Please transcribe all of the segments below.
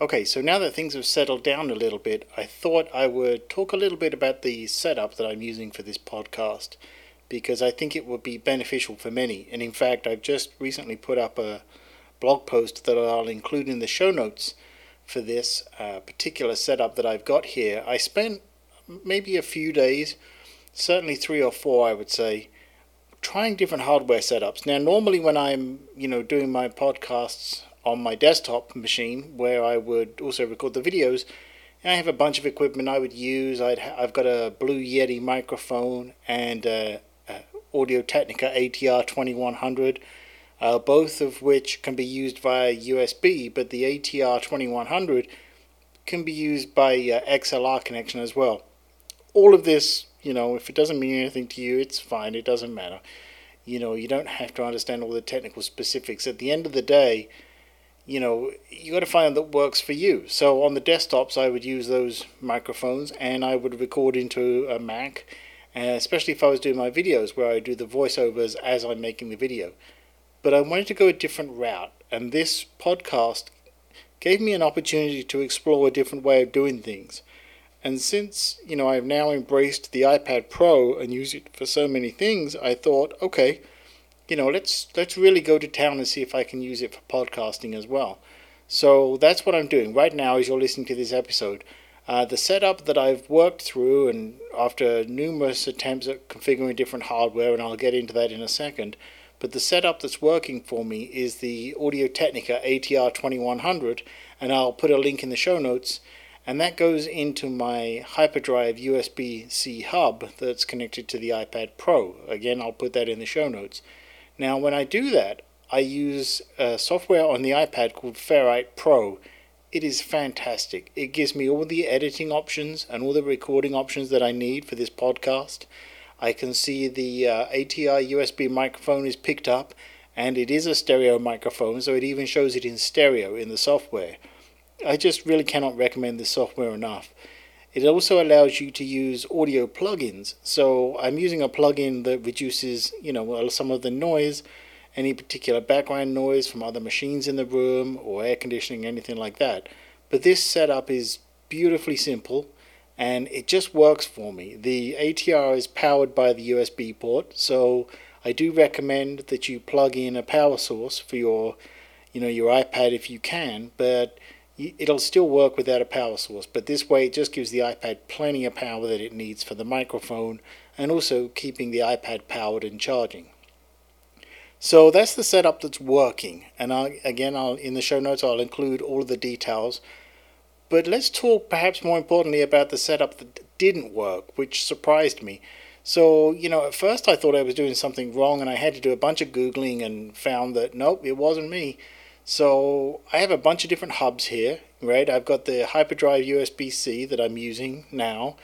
Okay, so now that things have settled down a little bit, I thought I would talk a little bit about the setup that I'm using for this podcast because I think it would be beneficial for many. And in fact, I've just recently put up a blog post that I'll include in the show notes for this uh, particular setup that I've got here. I spent maybe a few days, certainly three or four, I would say, trying different hardware setups. Now, normally when I'm, you know, doing my podcasts on my desktop machine where I would also record the videos. And I have a bunch of equipment I would use. i have got a Blue Yeti microphone and a, a Audio Technica ATR 2100, uh, both of which can be used via USB, but the ATR 2100 can be used by uh, XLR connection as well. All of this, you know, if it doesn't mean anything to you, it's fine, it doesn't matter. You know, you don't have to understand all the technical specifics. At the end of the day, you know, you got to find that works for you. So on the desktops, I would use those microphones and I would record into a Mac, especially if I was doing my videos where I do the voiceovers as I'm making the video. But I wanted to go a different route, and this podcast gave me an opportunity to explore a different way of doing things. And since, you know, I've now embraced the iPad Pro and use it for so many things, I thought, okay, you know, let's let's really go to town and see if I can use it for podcasting as well. So that's what I'm doing right now as you're listening to this episode. Uh, the setup that I've worked through, and after numerous attempts at configuring different hardware, and I'll get into that in a second, but the setup that's working for me is the Audio Technica ATR 2100, and I'll put a link in the show notes. And that goes into my Hyperdrive USB C hub that's connected to the iPad Pro. Again, I'll put that in the show notes. Now, when I do that, I use a software on the iPad called Ferrite Pro. It is fantastic. It gives me all the editing options and all the recording options that I need for this podcast. I can see the uh, ATR USB microphone is picked up, and it is a stereo microphone, so it even shows it in stereo in the software. I just really cannot recommend this software enough. It also allows you to use audio plugins. So I'm using a plugin that reduces, you know, some of the noise, any particular background noise from other machines in the room or air conditioning, anything like that. But this setup is beautifully simple and it just works for me. The ATR is powered by the USB port, so I do recommend that you plug in a power source for your, you know, your iPad if you can, but it'll still work without a power source, but this way it just gives the iPad plenty of power that it needs for the microphone and also keeping the iPad powered and charging. So that's the setup that's working, and I, again, I'll in the show notes I'll include all of the details. But let's talk perhaps more importantly about the setup that didn't work, which surprised me. So, you know, at first I thought I was doing something wrong and I had to do a bunch of Googling and found that nope, it wasn't me. So I have a bunch of different hubs here, right? I've got the Hyperdrive USB-C that I'm using now.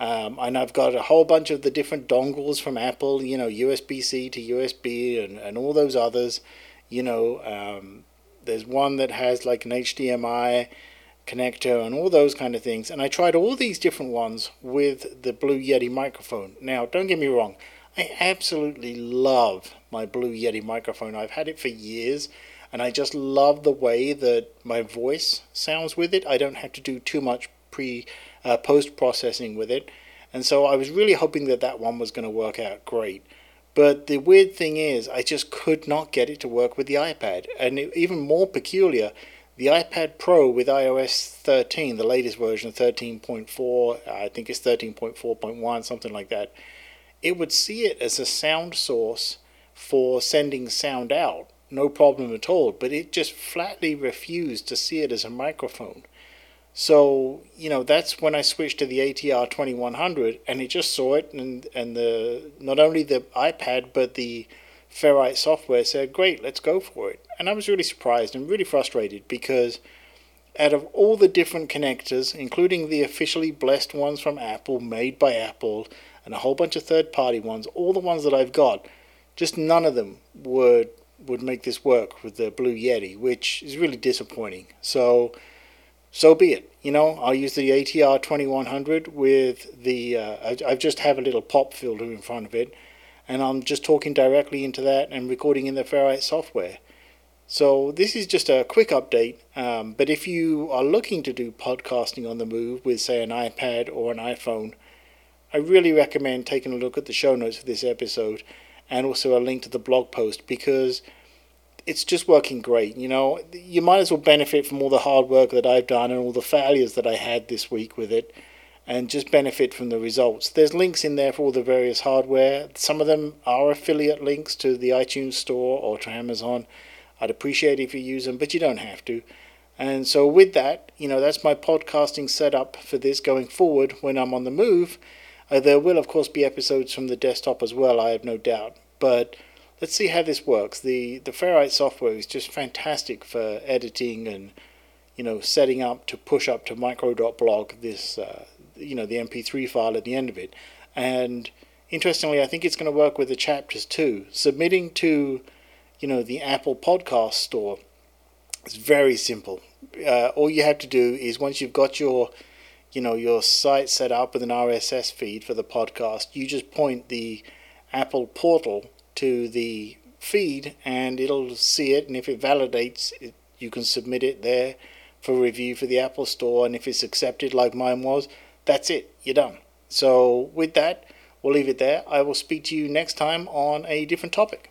Um, and I've got a whole bunch of the different dongles from Apple, you know, USB-C to USB and, and all those others. You know, um, there's one that has like an HDMI connector and all those kind of things. And I tried all these different ones with the Blue Yeti microphone. Now, don't get me wrong, I absolutely love my Blue Yeti microphone. I've had it for years and I just love the way that my voice sounds with it. I don't have to do too much pre uh, post processing with it, and so I was really hoping that that one was going to work out great. But the weird thing is, I just could not get it to work with the iPad, and it, even more peculiar, the iPad Pro with iOS 13, the latest version, 13.4, I think it's 13.4.1, something like that. It would see it as a sound source for sending sound out no problem at all, but it just flatly refused to see it as a microphone. So, you know, that's when I switched to the ATR 2100 and it just saw it and, and the not only the iPad but the Ferrite software said, great, let's go for it. And I was really surprised and really frustrated because out of all the different connectors, including the officially blessed ones from Apple, made by Apple, and a whole bunch of third party ones, all the ones that I've got, just none of them would would make this work with the Blue Yeti, which is really disappointing. So, so be it. You know, I'll use the ATR 2100 with the. Uh, I, I just have a little pop filter in front of it, and I'm just talking directly into that and recording in the Ferrite software. So this is just a quick update. Um, but if you are looking to do podcasting on the move with, say, an iPad or an iPhone, I really recommend taking a look at the show notes for this episode and also a link to the blog post because it's just working great. You know, you might as well benefit from all the hard work that I've done and all the failures that I had this week with it and just benefit from the results. There's links in there for all the various hardware. Some of them are affiliate links to the iTunes store or to Amazon. I'd appreciate if you use them, but you don't have to. And so, with that, you know, that's my podcasting setup for this going forward when I'm on the move. Uh, there will, of course, be episodes from the desktop as well, I have no doubt. But let's see how this works. The the Ferrite software is just fantastic for editing and you know setting up to push up to micro.blog this uh, you know the MP3 file at the end of it. And interestingly, I think it's going to work with the chapters too. Submitting to you know the Apple Podcast Store is very simple. Uh, all you have to do is once you've got your you know your site set up with an RSS feed for the podcast, you just point the Apple portal to the feed and it'll see it and if it validates it, you can submit it there for review for the Apple Store and if it's accepted like mine was, that's it, you're done. So with that, we'll leave it there. I will speak to you next time on a different topic.